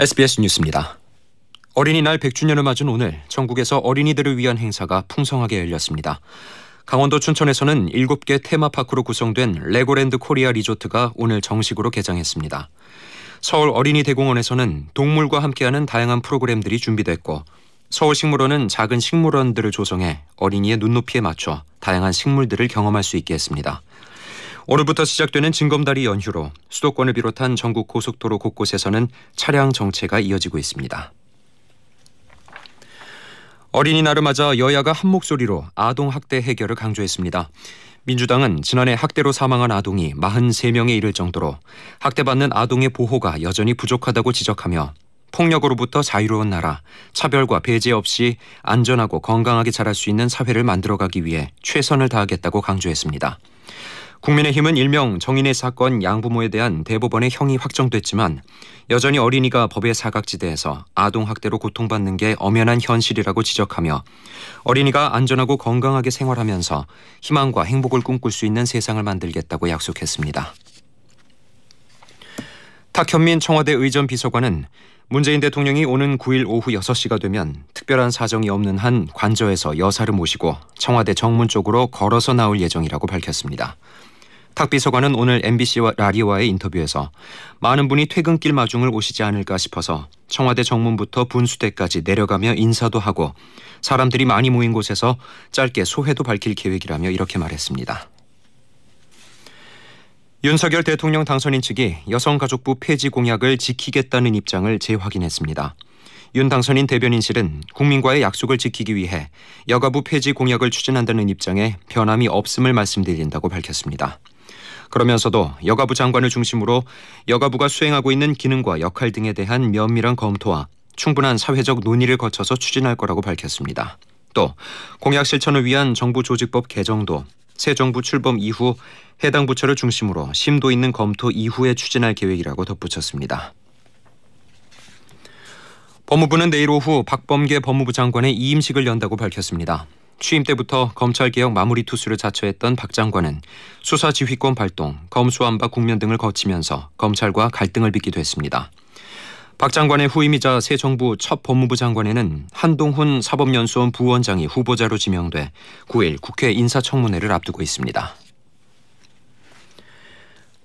SBS 뉴스입니다. 어린이날 100주년을 맞은 오늘 전국에서 어린이들을 위한 행사가 풍성하게 열렸습니다. 강원도 춘천에서는 7개 테마파크로 구성된 레고랜드 코리아 리조트가 오늘 정식으로 개장했습니다. 서울 어린이 대공원에서는 동물과 함께하는 다양한 프로그램들이 준비됐고 서울식물원은 작은 식물원들을 조성해 어린이의 눈높이에 맞춰 다양한 식물들을 경험할 수 있게 했습니다. 오늘부터 시작되는 징검다리 연휴로 수도권을 비롯한 전국 고속도로 곳곳에서는 차량 정체가 이어지고 있습니다. 어린이날을 맞아 여야가 한 목소리로 아동 학대 해결을 강조했습니다. 민주당은 지난해 학대로 사망한 아동이 43명에 이를 정도로 학대받는 아동의 보호가 여전히 부족하다고 지적하며 폭력으로부터 자유로운 나라, 차별과 배제 없이 안전하고 건강하게 자랄 수 있는 사회를 만들어가기 위해 최선을 다하겠다고 강조했습니다. 국민의힘은 일명 정인의 사건 양부모에 대한 대법원의 형이 확정됐지만 여전히 어린이가 법의 사각지대에서 아동학대로 고통받는 게 엄연한 현실이라고 지적하며 어린이가 안전하고 건강하게 생활하면서 희망과 행복을 꿈꿀 수 있는 세상을 만들겠다고 약속했습니다. 탁현민 청와대 의전 비서관은 문재인 대통령이 오는 9일 오후 6시가 되면 특별한 사정이 없는 한 관저에서 여사를 모시고 청와대 정문 쪽으로 걸어서 나올 예정이라고 밝혔습니다. 탁 비서관은 오늘 MBC와 라디오와의 인터뷰에서 많은 분이 퇴근길 마중을 오시지 않을까 싶어서 청와대 정문부터 분수대까지 내려가며 인사도 하고 사람들이 많이 모인 곳에서 짧게 소회도 밝힐 계획이라며 이렇게 말했습니다. 윤석열 대통령 당선인 측이 여성가족부 폐지 공약을 지키겠다는 입장을 재확인했습니다. 윤 당선인 대변인실은 국민과의 약속을 지키기 위해 여가부 폐지 공약을 추진한다는 입장에 변함이 없음을 말씀드린다고 밝혔습니다. 그러면서도 여가부 장관을 중심으로 여가부가 수행하고 있는 기능과 역할 등에 대한 면밀한 검토와 충분한 사회적 논의를 거쳐서 추진할 거라고 밝혔습니다. 또 공약 실천을 위한 정부 조직법 개정도 새 정부 출범 이후 해당 부처를 중심으로 심도 있는 검토 이후에 추진할 계획이라고 덧붙였습니다. 법무부는 내일 오후 박범계 법무부 장관의 이임식을 연다고 밝혔습니다. 취임 때부터 검찰개혁 마무리 투수를 자처했던 박 장관은 수사 지휘권 발동, 검수완박 국면 등을 거치면서 검찰과 갈등을 빚기도 했습니다. 박 장관의 후임이자 새 정부 첫 법무부 장관에는 한동훈 사법연수원 부원장이 후보자로 지명돼 9일 국회 인사청문회를 앞두고 있습니다.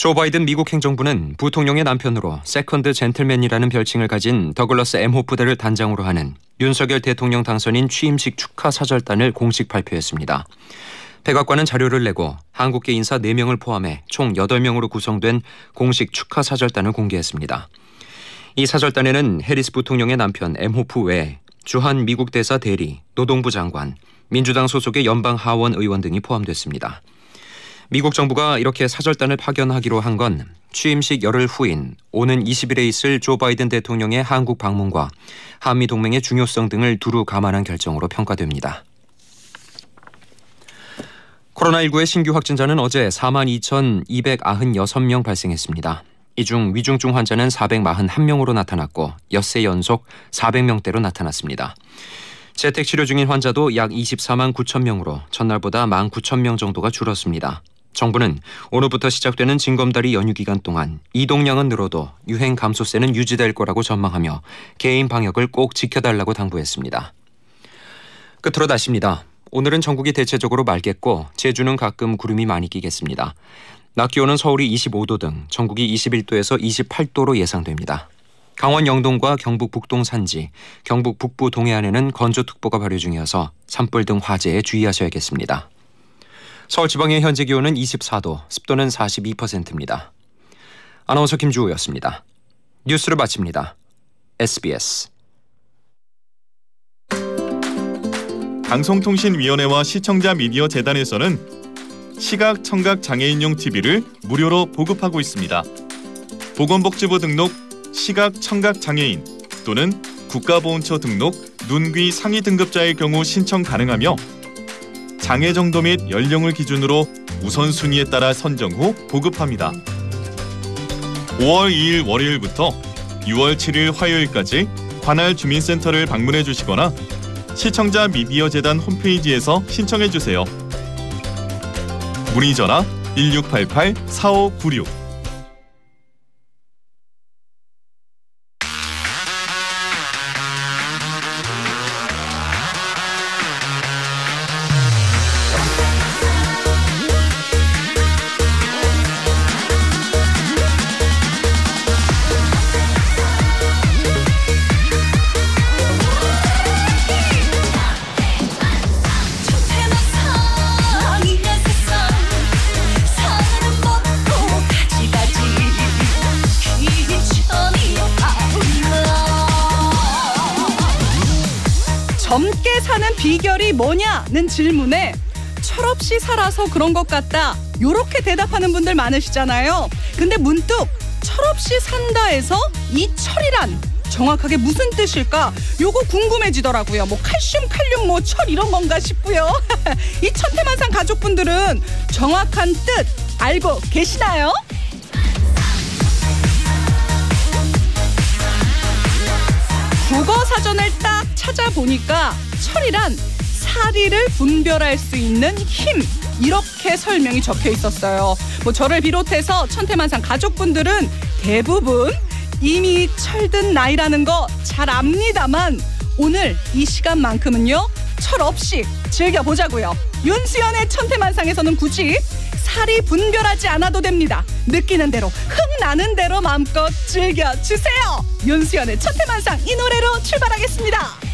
조 바이든 미국 행정부는 부통령의 남편으로 second gentleman이라는 별칭을 가진 더글러스 엠호프를 단장으로 하는 윤석열 대통령 당선인 취임식 축하 사절단을 공식 발표했습니다. 백악관은 자료를 내고 한국계 인사 4명을 포함해 총 8명으로 구성된 공식 축하 사절단을 공개했습니다. 이 사절단에는 해리스 부통령의 남편 엠 호프 외 주한 미국 대사 대리, 노동부 장관, 민주당 소속의 연방 하원 의원 등이 포함됐습니다. 미국 정부가 이렇게 사절단을 파견하기로 한 건 취임식 열흘 후인 오는 20일에 있을 조 바이든 대통령의 한국 방문과 한미 동맹의 중요성 등을 두루 감안한 결정으로 평가됩니다. 코로나19의 신규 확진자는 어제 4만 2,296명 발생했습니다. 이 중 위중증 환자는 441명으로 나타났고 엿새 연속 400명대로 나타났습니다. 재택 치료 중인 환자도 약 24만 9천 명으로 전날보다 1만 9천 명 정도가 줄었습니다. 정부는 오늘부터 시작되는 징검다리 연휴 기간 동안 이동량은 늘어도 유행 감소세는 유지될 거라고 전망하며 개인 방역을 꼭 지켜달라고 당부했습니다. 끝으로 다십니다. 오늘은 전국이 대체적으로 맑겠고 제주는 가끔 구름이 많이 끼겠습니다. 낮 기온은 서울이 25도 등 전국이 21도에서 28도로 예상됩니다. 강원 영동과 경북 북동 산지, 경북 북부 동해안에는 건조특보가 발효 중이어서 산불 등 화재에 주의하셔야겠습니다. 서울 지방의 현재 기온은 24도, 습도는 42%입니다. 아나운서 김주호였습니다. 뉴스를 마칩니다. SBS 방송통신위원회와 시청자 미디어 재단에서는 시각 청각 장애인용 TV를 무료로 보급하고 있습니다. 보건복지부 등록 시각 청각 장애인 또는 국가보훈처 등록 눈귀 상위 등급자의 경우 신청 가능하며 장애 정도 및 연령을 기준으로 우선순위에 따라 선정 후 보급합니다. 5월 2일 월요일부터 6월 7일 화요일까지 관할 주민센터를 방문해 주시거나 시청자 미디어 재단 홈페이지에서 신청해 주세요. 문의 전화 1688-4596 사는 비결이 뭐냐는 질문에 철없이 살아서 그런 것 같다. 요렇게 대답하는 분들 많으시잖아요. 근데 문득 철없이 산다 해서 이 철이란 정확하게 무슨 뜻일까? 요거 궁금해지더라고요. 뭐 칼슘, 칼륨, 뭐 철 이런 건가 싶고요. 이 천태만상 가족분들은 정확한 뜻 알고 계시나요? 국어 사전을 딱 찾아보니까 철이란 사리를 분별할 수 있는 힘 이렇게 설명이 적혀 있었어요. 뭐 저를 비롯해서 천태만상 가족분들은 대부분 이미 철든 나이라는 거 잘 압니다만 오늘 이 시간만큼은요 철 없이 즐겨 보자고요. 윤수연의 천태만상에서는 굳이 살이 분별하지 않아도 됩니다. 느끼는 대로 흥 나는 대로 마음껏 즐겨 주세요. 윤수연의 천태만상 이 노래로 출발하겠습니다.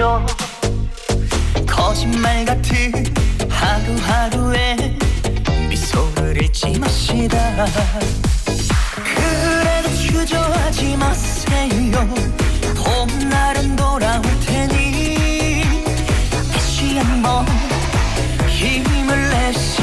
없으시겠죠. 거짓말 같은 하루하루에 미소를 잃지 마시다. 그래도 주저하지 마세요. 봄날은 돌아올 테니 다시 한번 힘을 내시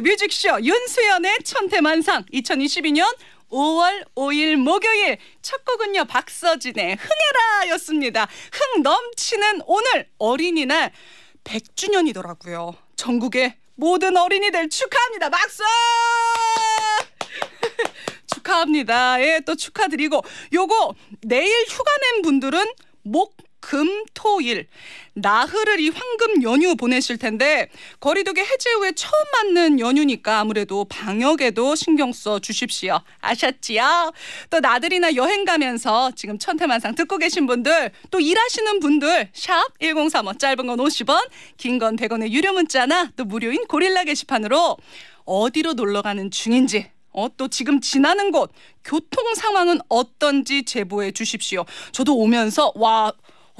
뮤직쇼 윤수연의 천태만상 2022년 5월 5일 목요일 첫 곡은요 박서진의 흥해라 였습니다. 흥 넘치는 오늘 어린이날 100주년이더라고요. 전국의 모든 어린이들 축하합니다. 박수! 축하합니다. 예, 또 축하드리고 요거 내일 휴가 낸 분들은 목 금, 토, 일 나흘을 이 황금 연휴 보내실 텐데 거리두기 해제 후에 처음 맞는 연휴니까 아무래도 방역에도 신경 써 주십시오. 아셨지요? 또 나들이나 여행 가면서 지금 천태만상 듣고 계신 분들 또 일하시는 분들 샵 1035 짧은 건 50원 긴 건 100원의 유료 문자나 또 무료인 고릴라 게시판으로 어디로 놀러 가는 중인지 어, 또 지금 지나는 곳 교통 상황은 어떤지 제보해 주십시오. 저도 오면서 와 어,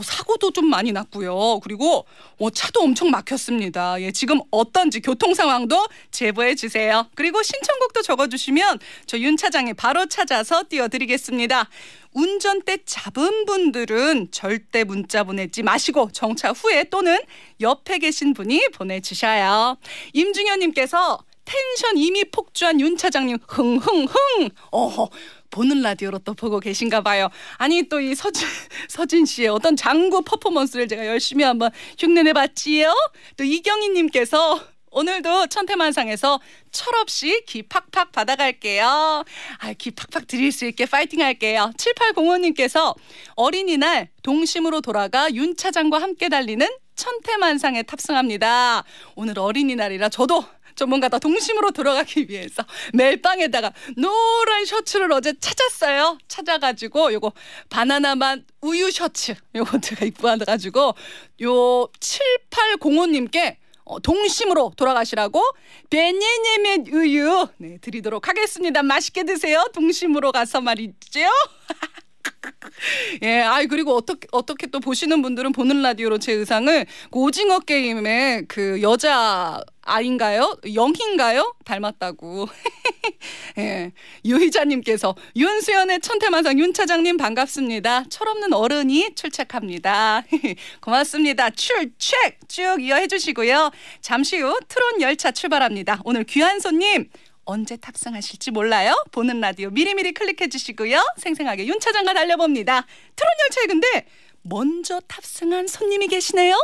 사고도 좀 많이 났고요. 그리고 어, 차도 엄청 막혔습니다. 예, 지금 어떤지 교통 상황도 제보해 주세요. 그리고 신청곡도 적어주시면 저 윤 차장이 바로 찾아서 띄워드리겠습니다. 운전대 잡은 분들은 절대 문자 보내지 마시고 정차 후에 또는 옆에 계신 분이 보내주셔요. 임중현님께서 텐션 이미 폭주한 윤 차장님 흥흥흥 어허 보는 라디오로 또 보고 계신가 봐요. 아니 또 이 서진 서진 씨의 어떤 장구 퍼포먼스를 제가 열심히 한번 흉내내 봤지요. 또 이경희 님께서 오늘도 천태만상에서 철없이 기 팍팍 받아갈게요. 아, 기 팍팍 드릴 수 있게 파이팅 할게요. 7805님께서 어린이날 동심으로 돌아가 윤 차장과 함께 달리는 천태만상에 탑승합니다. 오늘 어린이날이라 저도 좀 뭔가 더 동심으로 들어가기 위해서 멜빵에다가 노란 셔츠를 어제 찾았어요. 찾아가지고 요거 바나나 맛 우유 셔츠 요거 제가 입고 와가지고 요 7805님께 어, 동심으로 돌아가시라고 베네네메 우유 네, 드리도록 하겠습니다. 맛있게 드세요. 동심으로 가서 말이죠. 예, 아이 그리고 어떻게 어떻게 또 보시는 분들은 보는 라디오로 제 의상을 그 오징어 게임의 그 여자 아인가요? 영인가요? 닮았다고. 예. 유희자님께서 윤수연의 천태만상 윤 차장님 반갑습니다. 철없는 어른이 출첵합니다. 고맙습니다. 출첵 쭉 이어해 주시고요. 잠시 후 트롯 열차 출발합니다. 오늘 귀한 손님 언제 탑승하실지 몰라요. 보는 라디오 미리미리 클릭해 주시고요. 생생하게 윤 차장과 달려봅니다. 트롯 열차에 근데 먼저 탑승한 손님이 계시네요.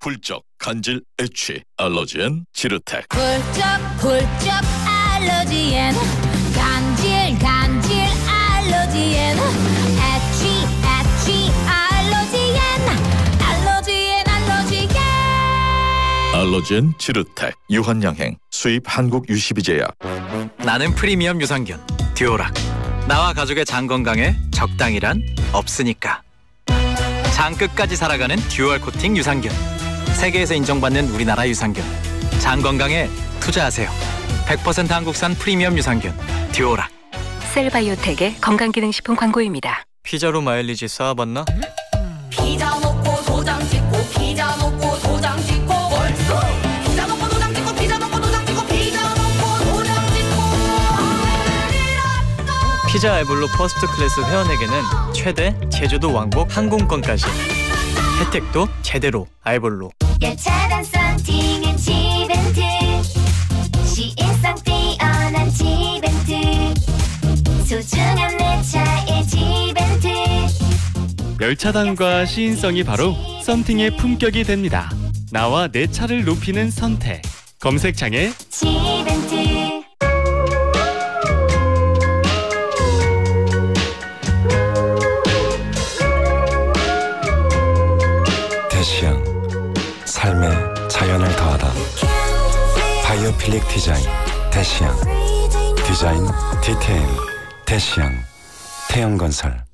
훌쩍 간질 애취 알러지엔 지르텍 훌쩍 훌쩍 알러지엔 간질 간질 알러지엔 애취 애취 알러지엔 알러지엔 알러지엔. 알러지엔 지르텍 유한양행 수입 한국 유시비제약. 나는 프리미엄 유산균 듀오락. 나와 가족의 장 건강에 적당이란 없으니까. 장 끝까지 살아가는 dual 코팅 유산균 세계에서 인정받는 우리나라 유산균. 장 건강에 투자하세요. 100% 한국산 프리미엄 유산균 듀오락 셀바이오텍의 건강기능식품 광고입니다. 피자로 마일리지 쌓아봤나? 피자 먹고 도장 찍고 피자 먹고 도장 찍고 얼쑤 피자 먹고 도장 찍고 피자 먹고 도장 찍고 피자 먹고 도장 찍고. 피자 알볼로 first class 회원에게는 최대 제주도 왕복 항공권까지 혜택도 제대로 알볼로. 열차단 썬팅은 지벤트 시인성 뛰어난 지벤트 소중한 내 차의 지벤트 열차단과 시인성이 바로 썬팅의 품격이 됩니다. 나와 내 차를 높이는 선택. 검색창에 지 biophilic 디자인 데시앙. 디자인 디테일 데시앙. 태영건설.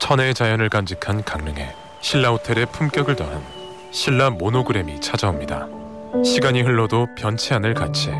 천혜의 자연을 간직한 강릉에 신라 호텔의 품격을 더한 신라 모노그램이 찾아옵니다. 시간이 흘러도 변치 않을 가치.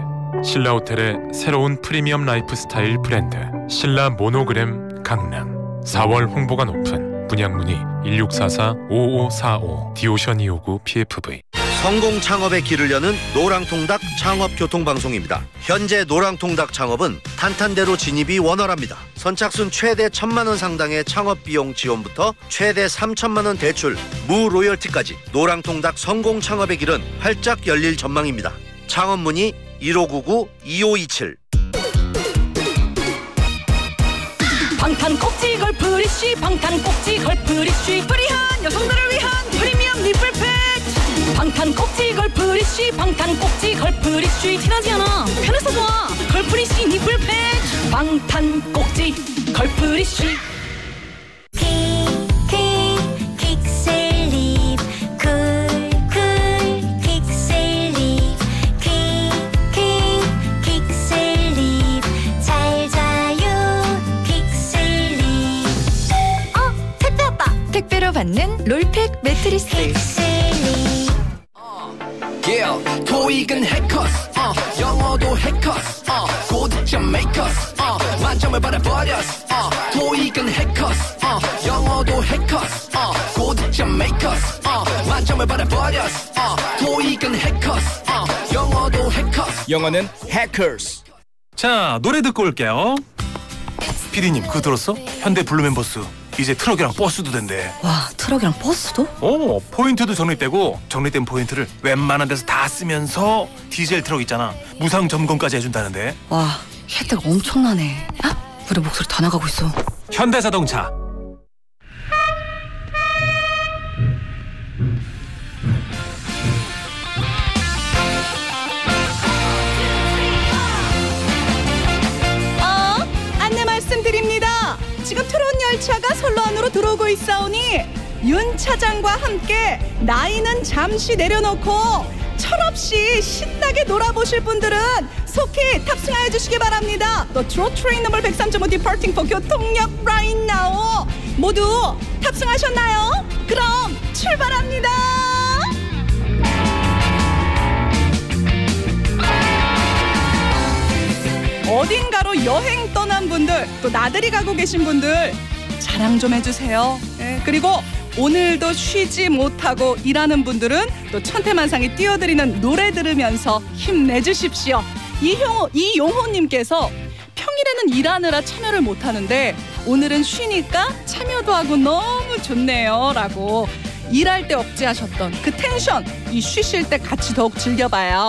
신라 호텔의 새로운 프리미엄 라이프 스타일 브랜드 신라 모노그램 강릉. 4월 홍보관 오픈 분양문의 1644-5545 디오션 259 PFV 성공 창업의 길을 여는 노랑통닭 창업 교통방송입니다. 현재 노랑통닭 창업은 탄탄대로 진입이 원활합니다. 선착순 최대 천만 원 상당의 창업 비용 지원부터 최대 3천만 원 대출, 무 로열티까지 노랑통닭 성공 창업의 길은 활짝 열릴 전망입니다. 창업 문의 1599-2527 방탄 꼭지 걸프리쉬 방탄 꼭지 걸프리쉬 프리한 여성들을 위한 방탄 꼭지 걸프리쉬 방탄 꼭지 걸프리쉬 티나지 않아 편해서 좋아 걸프리쉬 nipple patch 방탄 꼭지 걸프리쉬 어? 받는 roll pack 매트리스. 토익은 해커스 uh, 영어도 해커스 uh, 고득점 makers uh, 만점을 받아버렸어 uh, 토익은 해커스 uh, 영어도 해커스 uh, 고득점 makers uh, 만점을 받아버렸어 uh, 토익은 해커스 uh, 영어도 해커스. 영어는 해커스. 자 노래 듣고 올게요. 피디님 그거 들었어? 현대 블루멤버스 이제 트럭이랑 버스도 된대 와 트럭이랑 버스도? 오 포인트도 적립되고 적립된 포인트를 웬만한 데서 다 쓰면서 디젤 트럭 있잖아 무상 점검까지 해준다는데 와 혜택 엄청나네. 아, 우리 목소리 다 나가고 있어. 현대자동차 있사오니 윤 차장과 함께 나이는 잠시 내려놓고 철없이 신나게 놀아보실 분들은 속히 탑승하여 주시기 바랍니다. 또 트롯 train number 103.5 departing for 교통역 right 모두 탑승하셨나요? 그럼 출발합니다. 어딘가로 여행 떠난 분들 또 나들이 가고 계신 분들 자랑 좀 해주세요. 예, 그리고 오늘도 쉬지 못하고 일하는 분들은 또 천태만상에 띄워드리는 노래 들으면서 힘내주십시오. 이용호 이용호님께서 평일에는 일하느라 참여를 못하는데 오늘은 쉬니까 참여도 하고 너무 좋네요 라고 일할 때 억제하셨던 그 텐션 이 쉬실 때 같이 더욱 즐겨봐요.